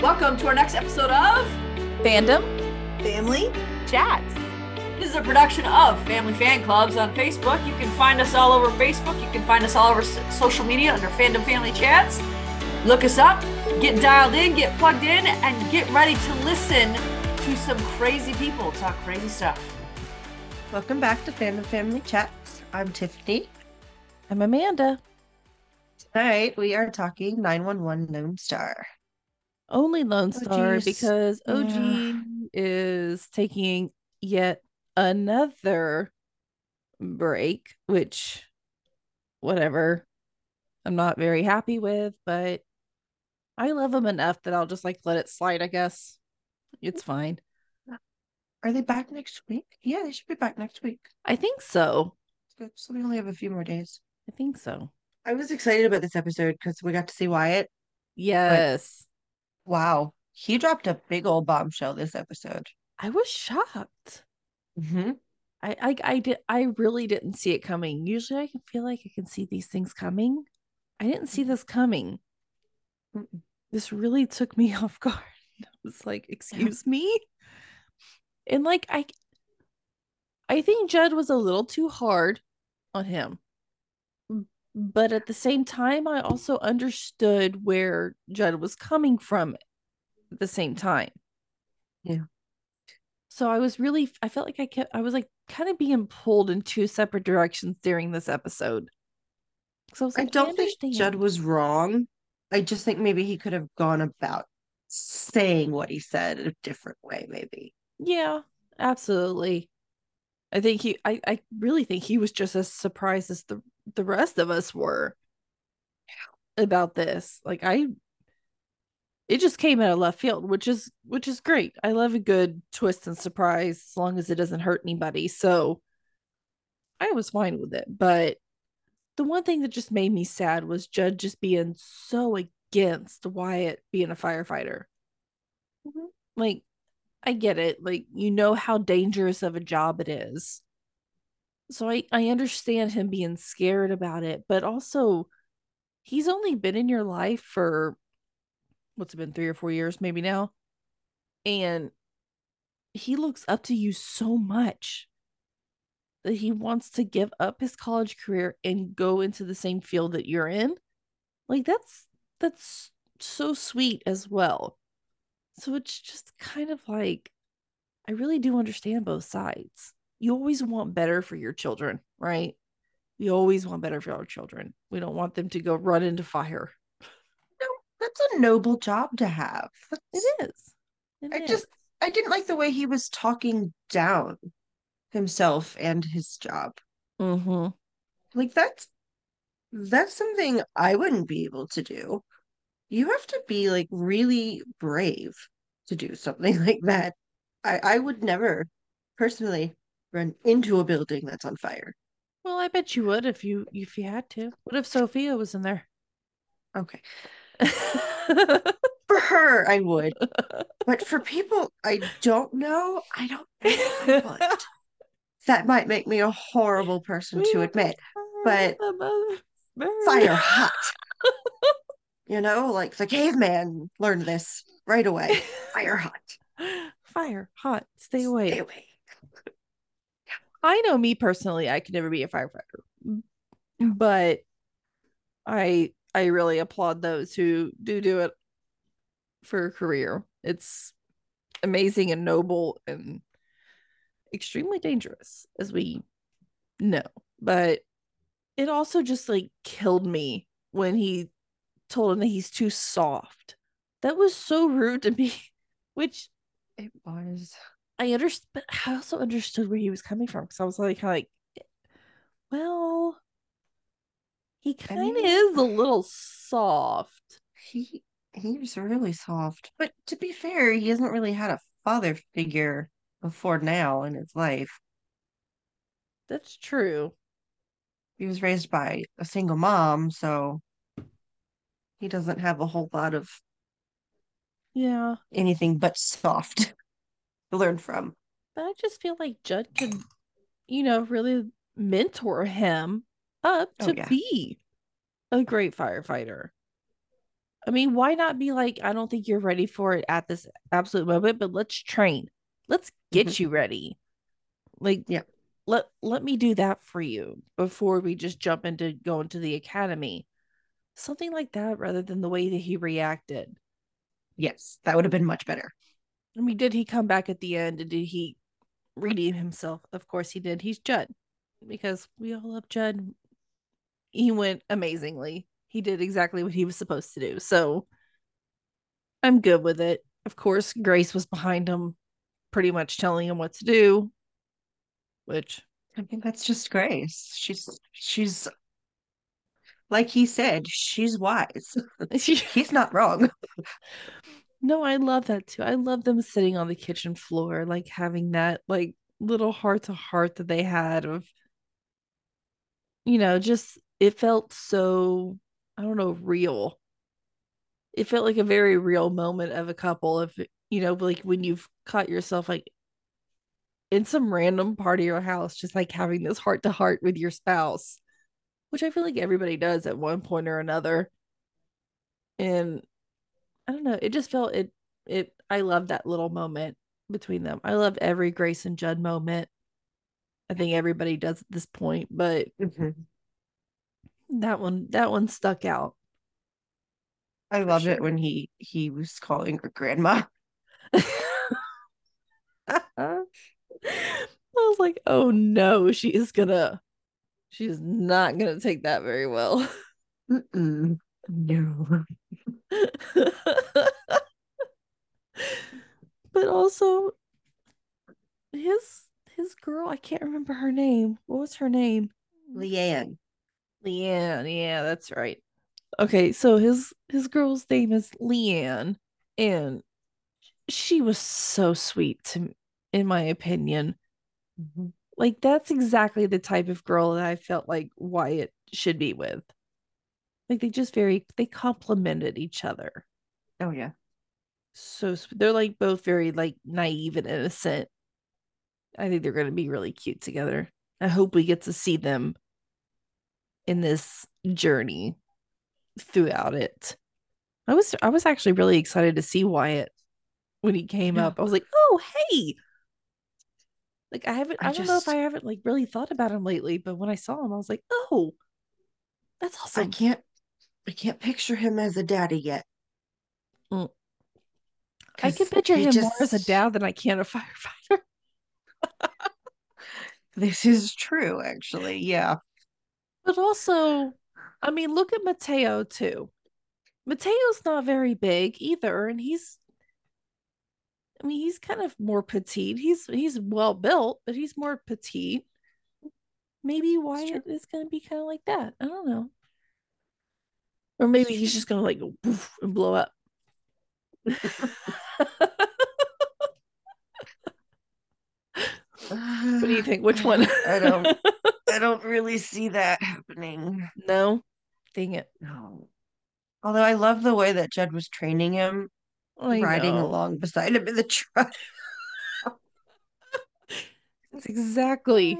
Welcome to our next episode of Fandom Family? Chats. This is a production of Family Fan Clubs on Facebook. You can find us all over Facebook. You can find us all over social media under Fandom Family Chats. Look us up, get dialed in, get plugged in, and get ready to listen to some crazy people talk crazy stuff. Welcome back to Fandom Family Chats. I'm Tiffany. I'm Amanda. Tonight we are talking 911 Lone Star. Only Lone Oh, Star geez. because OG Yeah. is taking yet another break, which, whatever, I'm not very happy with, but I love him enough that I'll just like let it slide, I guess. It's fine. Are they back next week? Yeah, they should be back next week. I think so. So so we only have a few more days. I think so. I was excited about this episode because we got to see Wyatt. Yes. Wow, he dropped a big old bombshell this episode. I was shocked. Mm-hmm. I, I I did I really didn't see it coming. Usually I can feel like I can see these things coming. I didn't see this coming. Mm-mm. This really took me off guard. I was like, excuse me? And like I I think Judd was a little too hard on him. But at the same time, I also understood where Judd was coming from at the same time. Yeah. So I was really, I felt like I kept, I was like kind of being pulled in two separate directions during this episode. So I was like, I don't think. Judd was wrong. I just think maybe he could have gone about saying what he said a different way, maybe. Yeah, absolutely. I think he, I, I really think he was just as surprised as the the rest of us were about this. Like I, it just came out of left field, which is which is great. I love a good twist and surprise as long as it doesn't hurt anybody. So I was fine with it. But the one thing that just made me sad was Judd just being so against Wyatt being a firefighter. Mhm. Like, I get it. Like, you know how dangerous of a job it is. So I, I understand him being scared about it, but also he's only been in your life for what's it been, three or four years, maybe now. And he looks up to you so much that he wants to give up his college career and go into the same field that you're in. Like that's that's so sweet as well. So it's just kind of like I really do understand both sides. You always want better for your children, right? We always want better for our children. We don't want them to go run into fire. No, that's a noble job to have. It That's- is. It I is. just I didn't like the way he was talking down himself and his job. Mhm. Like that's that's something I wouldn't be able to do. You have to be like really brave to do something like that. I I would never personally run into a building that's on fire. Well, I bet you would if you if you had to. What if Sophia was in there? Okay. For her, I would. But for people I don't know, I don't think I would. That might make me a horrible person to admit. but Fire hot. You know, like the caveman learned this right away. Fire hot. Fire hot. Stay away. Stay away. I know me personally, I could never be a firefighter, mm. but I I really applaud those who do do it for a career. It's amazing and noble and extremely dangerous, as we know. But it also just like killed me when he told him that he's too soft. That was so rude to me, which It was. I understood, but I also understood where he was coming from because I was like, kind of like, well, he kind of mean- is a little soft. He he was really soft. But to be fair, he hasn't really had a father figure before now in his life. That's true. He was raised by a single mom, so he doesn't have a whole lot of Yeah, anything but soft to learn from. but I just feel like Judd could, you know, really mentor him up Oh, to yeah. be a great firefighter. I mean, why not be like, I don't think you're ready for it at this absolute moment, but let's train. Let's get Mhm. you ready. Like, Yeah. let let me do that for you before we just jump into going to the academy. Something like that rather than the way that he reacted. Yes, that would have been much better. I mean, did he come back at the end and did he redeem himself? Of course he did. He's Judd because we all love Judd. He went amazingly. He did exactly what he was supposed to do. So I'm good with it. Of course, Grace was behind him, pretty much telling him what to do, which I think that's just Grace. She's she's like he said, she's wise. He's not wrong. no, I love that too. I love them sitting on the kitchen floor, like having that like little heart to heart that they had of, you know, just it felt so, I don't know, real. It felt like a very real moment of a couple. If you know, like when you've caught yourself like in some random part of your house, just like having this heart to heart with your spouse, which I feel like everybody does at one point or another. And I don't know, it just felt it it I love that little moment between them. I love every Grace and Judd moment. I think everybody does at this point, but Mhm. that one that one stuck out. I loved it when he he was calling her grandma. I was like, oh no, she is gonna she is not gonna take that very well. Mm-mm. No. but also his his girl, I can't remember her name. What was her name? Leanne. Leanne. Yeah, that's right. Okay, so his his girl's name is Leanne, and she was so sweet to in my opinion. Mhm. Like that's exactly the type of girl that I felt like Wyatt should be with. Like they just very they complemented each other. Oh yeah. So they're like both very like naive and innocent. I think they're going to be really cute together. I hope we get to see them in this journey throughout it. I was I was actually really excited to see Wyatt when he came Yeah. up. I was like, "Oh, hey." Like I haven't I, I don't know if I haven't like really thought about him lately, but when I saw him I was like, "Oh. That's awesome. I can't I can't picture him as a daddy yet. Mm. I can picture him more as a dad than I can a firefighter. This is true, actually. Yeah. But also, I mean, look at Mateo too. Mateo's not very big either, and he's I mean, he's kind of more petite. He's he's well built, but he's more petite. Maybe Wyatt is gonna be kind of like that. I don't know. Or maybe he's just gonna like go poof and blow up. what do you think? Which one? I don't I don't really see that happening. no. Dang it. No. Although I love the way that Judd was training him, I riding know. along beside him in the truck. That's exactly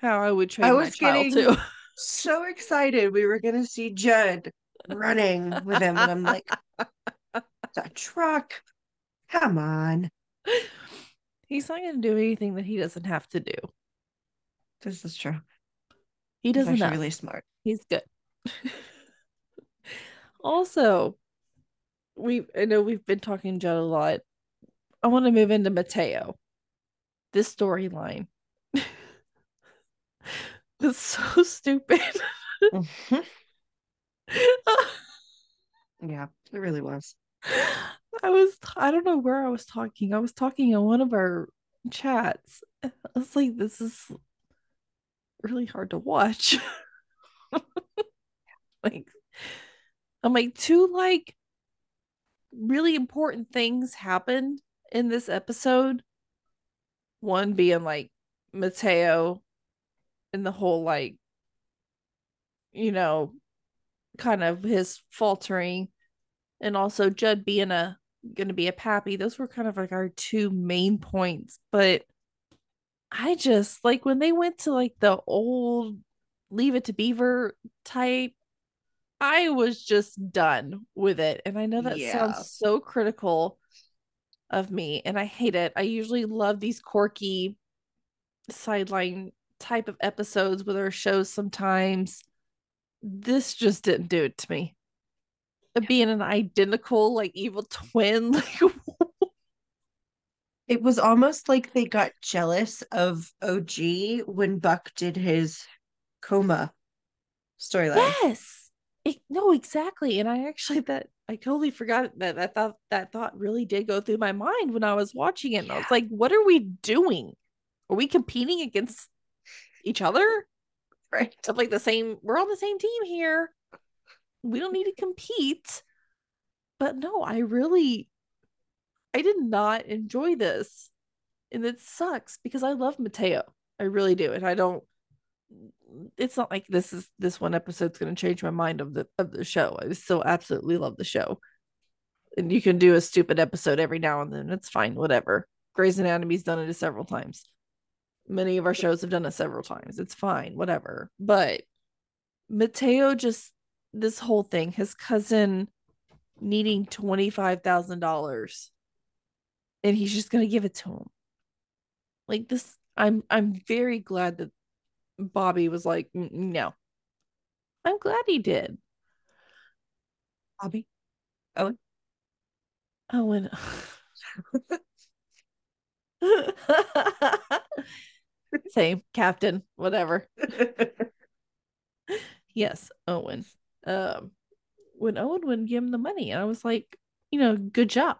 how I would train I my was child getting- too. So excited we were gonna see Judd running with him, and I'm like, the truck. Come on. He's not going to do anything that he doesn't have to do. This is true. He doesn't. enough. really smart. He's good. also, we I know we've been talking Judd a lot. I want to move into Mateo. This storyline. It's so stupid. Mhm. Yeah, it really was. I was I don't know where I was talking. I was talking on one of our chats. I was like, this is really hard to watch. like I'm like two like really important things happened in this episode. One being like Mateo and the whole like you know kind of his faltering and also Judd being a gonna be a pappy. Those were kind of like our two main points. But I just like when they went to like the old leave it to beaver type, I was just done with it. And I know that Yeah. sounds so critical of me, and I hate it. I usually love these quirky sideline type of episodes with our shows sometimes. This just didn't do it to me. Uh, being an identical, like evil twin, like It was almost like they got jealous of OG when Buck did his coma storyline. yes, it, no, exactly. And I actually that I totally forgot that that thought that thought really did go through my mind when I was watching it. And I was like, what are we doing? Are we competing against each other? Right. Of like the same, we're on the same team here. We don't need to compete. But no, I really I did not enjoy this. And it sucks because I love Mateo. I really do. And I don't it's not like this is this one episode's gonna change my mind of the of the show. I still absolutely love the show. And you can do a stupid episode every now and then. It's fine, whatever. Grey's Anatomy's done it several times. Many of our shows have done it several times. It's fine, whatever. But Mateo just this whole thing, his cousin needing twenty five thousand dollars, and he's just gonna give it to him. Like this, I'm I'm very glad that Bobby was like, "Mm, no. I'm glad he did. Bobby. Owen. Owen. Same, Captain, whatever. Yes, Owen. Um, when Owen wouldn't give him the money, and I was like, you know, good job.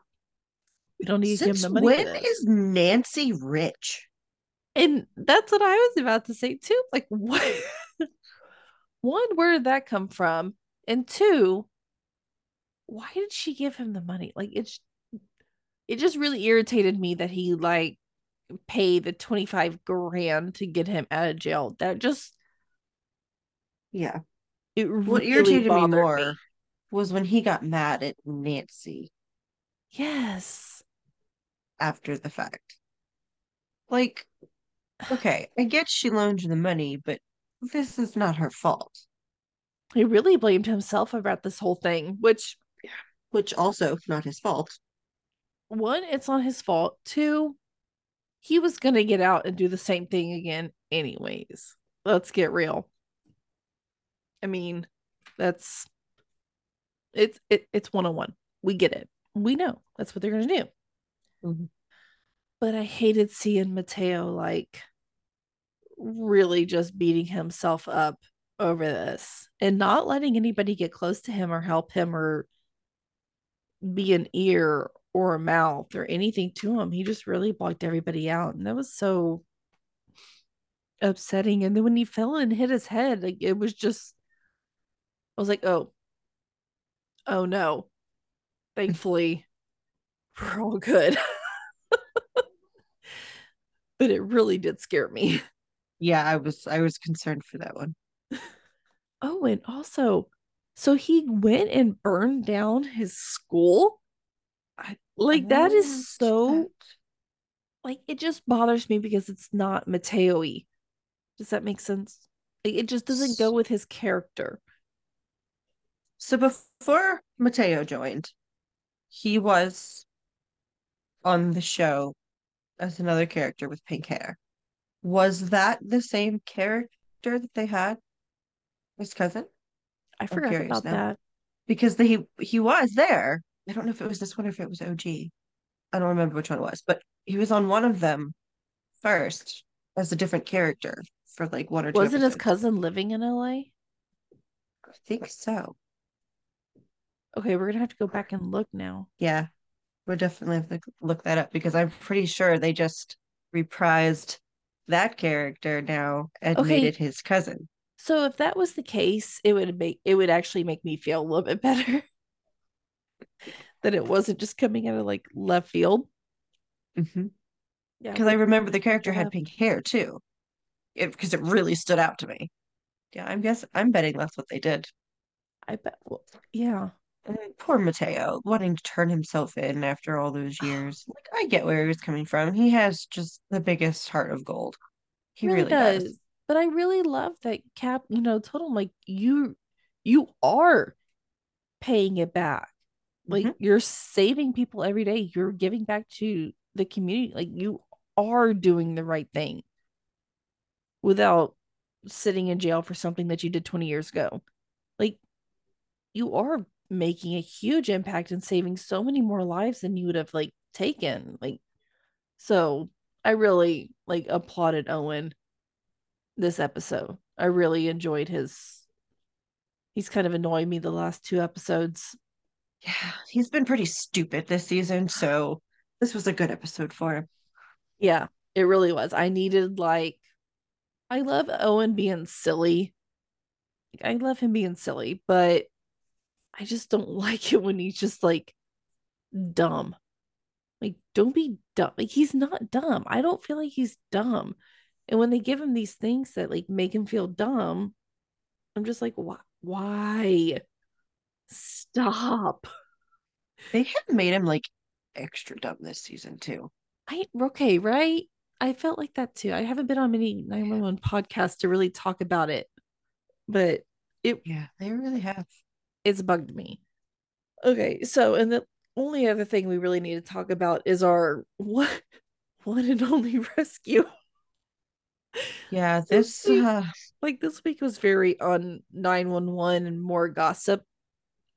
We don't need to give him the money. when is Nancy rich? And that's what I was about to say too. Like, what? One, where did that come from? And two, why did she give him the money? Like, it's it just really irritated me that he like paid the 25 grand to get him out of jail. That just Yeah. it What really irritated me more was when he got mad at Nancy Yes. after the fact. Like, okay, I get she loaned you the money, but this is not her fault. He really blamed himself about this whole thing, which Which also not his fault. one, it's not his fault. Two, he was going to get out and do the same thing again, anyways. Let's get real. I mean, that's it's it, it's one on one. We get it. We know that's what they're going to do. Mhm. But I hated seeing Mateo like really just beating himself up over this and not letting anybody get close to him or help him or be an ear or a mouth or anything to him. He just really blocked everybody out. And that was so upsetting. And then when he fell and hit his head, like it was just I was like, oh, oh no. Thankfully, we're all good. but it really did scare me. Yeah, I was I was concerned for that one. Oh, and also, so he went and burned down his school. I- like that I is oh, so understand. like it just bothers me because it's not Mateo-y. Does that make sense? Like it just doesn't go with his character. So before Mateo joined, he was on the show as another character with pink hair. Was that the same character that they had? His cousin? I forgot about now. that. Because he he was there. I don't know if it was this one or if it was OG. I don't remember which one it was, but he was on one of them first as a different character for like one or two Wasn't his cousin living in LA? I think so. Okay, we're gonna have to go back and look now. Yeah, we'll definitely have to look that up because I'm pretty sure they just reprised that character now admitted Okay. his cousin. So if that was the case, it would make it would actually make me feel a little bit better that it wasn't just coming out of like left field. Because Yeah, because I remember the character had pink hair too. It because it really stood out to me. Yeah, I'm guess I'm betting that's what they did. I bet. Well, yeah. And poor Mateo, wanting to turn himself in after all those years. Like I get where he was coming from. He has just the biggest heart of gold. He really, does. But I really love that Cap, you know, told him like you you are paying it back. Like Mhm. you're saving people every day. You're giving back to the community. Like you are doing the right thing without sitting in jail for something that you did 20 years ago. Like you are making a huge impact and saving so many more lives than you would have like taken. Like so I really like applauded Owen this episode. I really enjoyed his he's kind of annoyed me the last two episodes. Yeah, he's been pretty stupid this season, so this was a good episode for him. Yeah, it really was. I needed like I love Owen being silly. Like, I love him being silly, but I just don't like it when he's just like dumb. Like, don't be dumb. Like, he's not dumb. I don't feel like he's dumb. And when they give him these things that like make him feel dumb, I'm just like, why? Why? Stop. They have made him like extra dumb this season too. I okay, right? I felt like that too. I haven't been on many 911 podcasts to really talk about it, but it Yeah, they really have. It's bugged me. Okay, so and the only other thing we really need to talk about is our one one and only rescue. Yeah, This this week- uh Like this week was very on 911 and more gossip.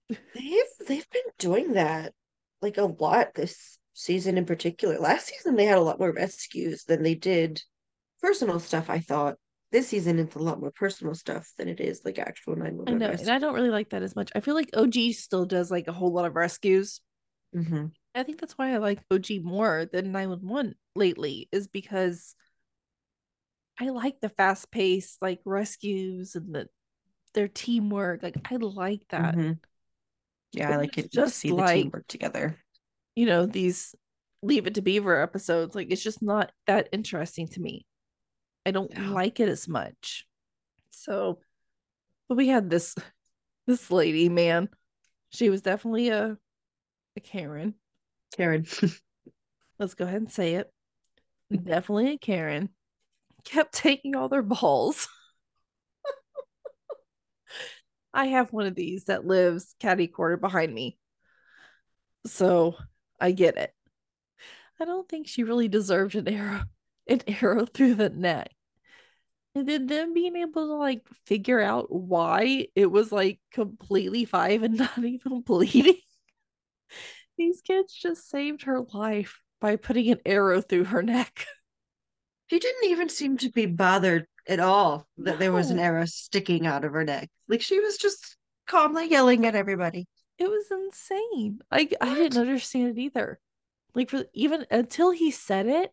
they've they've been doing that like a lot this season in particular. Last season they had a lot more rescues than they did personal stuff, I thought. This season it's a lot more personal stuff than it is like actual I 911 know, and I don't really like that as much. I feel like OG still does like a whole lot of rescues. hmm I think that's why I like OG more than 911 lately, is because I like the fast pace like rescues and the their teamwork. Like I like that. hmm Yeah, I like it to just see the team work together. You know, these Leave It to Beaver episodes, like it's just not that interesting to me. I don't No. like it as much. So, but we had this this lady, man. She was definitely a a Karen. Karen. let's go ahead and say it. Definitely a Karen. Kept taking all their balls. I have one of these that lives caddy corner behind me. So I get it. I don't think she really deserved an arrow an arrow through the neck. And then them being able to like figure out why it was like completely five and not even bleeding. These kids just saved her life by putting an arrow through her neck. She didn't even seem to be bothered at all that there was an arrow sticking out of her neck. Like she was just calmly yelling at everybody. It was insane. I I didn't understand it either. Like for even until he said it,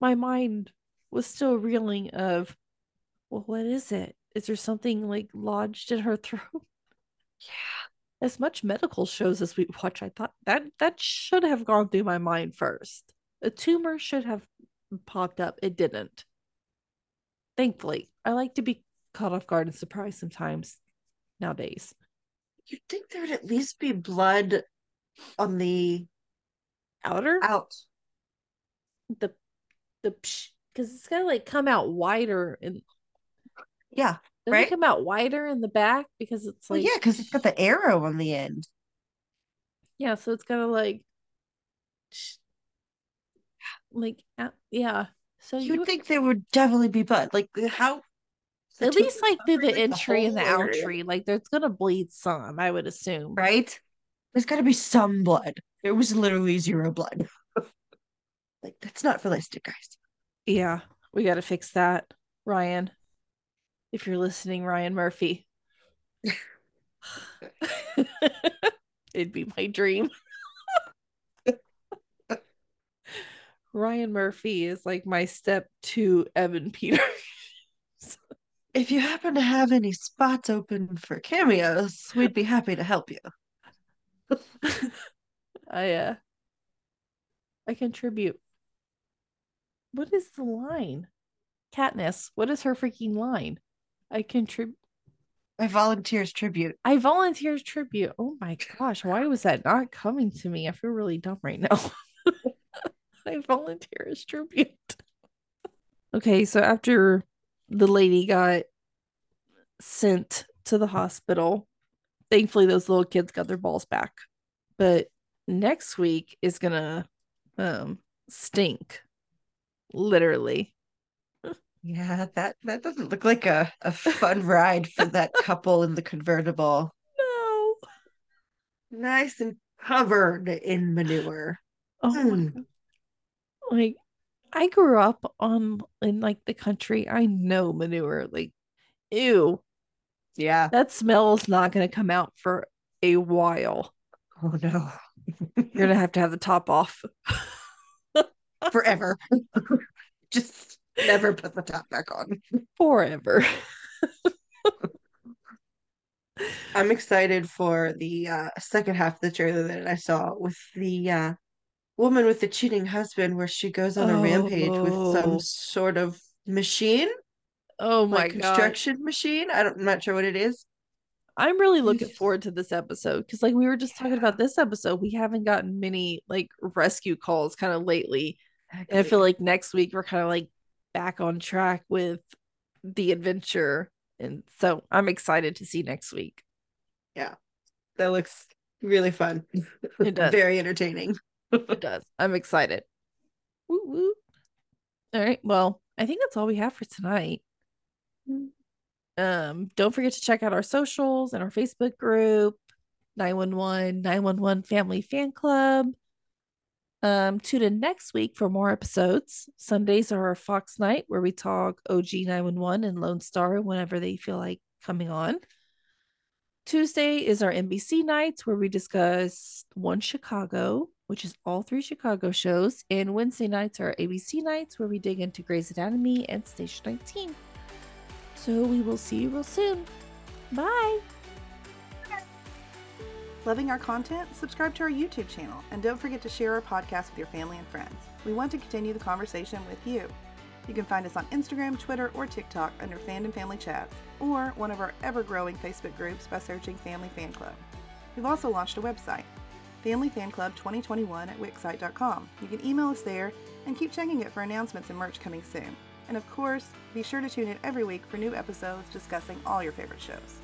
my mind was still reeling of, well, what is it? Is there something like lodged in her throat? Yeah. As much medical shows as we watch, I thought that that should have gone through my mind first. A tumor should have popped up. It didn't. Thankfully, I like to be caught off guard and surprised sometimes nowadays. You'd think there would at least be blood on the Outer out. the the because it's gotta like come out wider and Yeah. doesn't Right? come out wider in the back because it's Well, like yeah, because it's got the arrow on the end. yeah, so it's gotta like like uh, yeah. So you You'd think there would definitely be blood. Like how at least like through the entry and the whole out tree, like there's gonna bleed some, I would assume. right? There's got to be some blood. There was literally zero blood. like that's not realistic, guys. Yeah, we gotta fix that, Ryan. If you're listening, Ryan Murphy. It'd be my dream. Ryan Murphy is like my step to Evan Peters. If you happen to have any spots open for cameos, we'd be happy to help you. I uh I contribute. What is the line? Katniss, what is her freaking line? I contribute I volunteers tribute. I volunteers tribute. Oh my gosh, why was that not coming to me? I feel really dumb right now. I volunteers tribute. Okay, so after the lady got sent to the hospital. Thankfully, those little kids got their balls back. But next week is gonna um stink. Literally. Yeah, that that doesn't look like a, a fun ride for that couple in the convertible. No. Nice and covered in manure. Oh Mm. Like I grew up on in like the country. I know manure. Like, ew. Yeah. That smell is not gonna come out for a while. Oh no. You're gonna have to have the top off. Forever. Just never put the top back on. forever. I'm excited for the uh, second half of the trailer that I saw with the uh, woman with the cheating husband, where she goes on a rampage with Oh. some sort of machine, Oh my like god. construction machine. I don't, I'm not sure what it is. I'm really looking forward to this episode because like we were just talking about this episode, we haven't gotten many like rescue calls kind of lately. And I feel like next week we're kind of like back on track with the adventure. And so I'm excited to see next week. Yeah. That looks really fun. It does. Very entertaining. It does. I'm excited. Woo woo. All right. Well, I think that's all we have for tonight. Um, don't forget to check out our socials and our Facebook group, 911 911 Family Fan Club. Um, tune in next week for more episodes. Sundays are our Fox night where we talk OG 911 and Lone Star whenever they feel like coming on. Tuesday is our NBC nights where we discuss One Chicago, which is all three Chicago shows, and Wednesday nights are ABC nights where we dig into Grey's Anatomy and Station 19. So we will see you real soon. Bye. Loving our content? Subscribe to our YouTube channel and don't forget to share our podcast with your family and friends. We want to continue the conversation with you. You can find us on Instagram, Twitter, or TikTok under Fandom Family Chats, or one of our ever growing Facebook groups by searching Family Fan Club. We've also launched a website, Family Fan Club 2021 at Wixsite.com. You can email us there and keep checking it for announcements and merch coming soon. And of course, be sure to tune in every week for new episodes discussing all your favorite shows.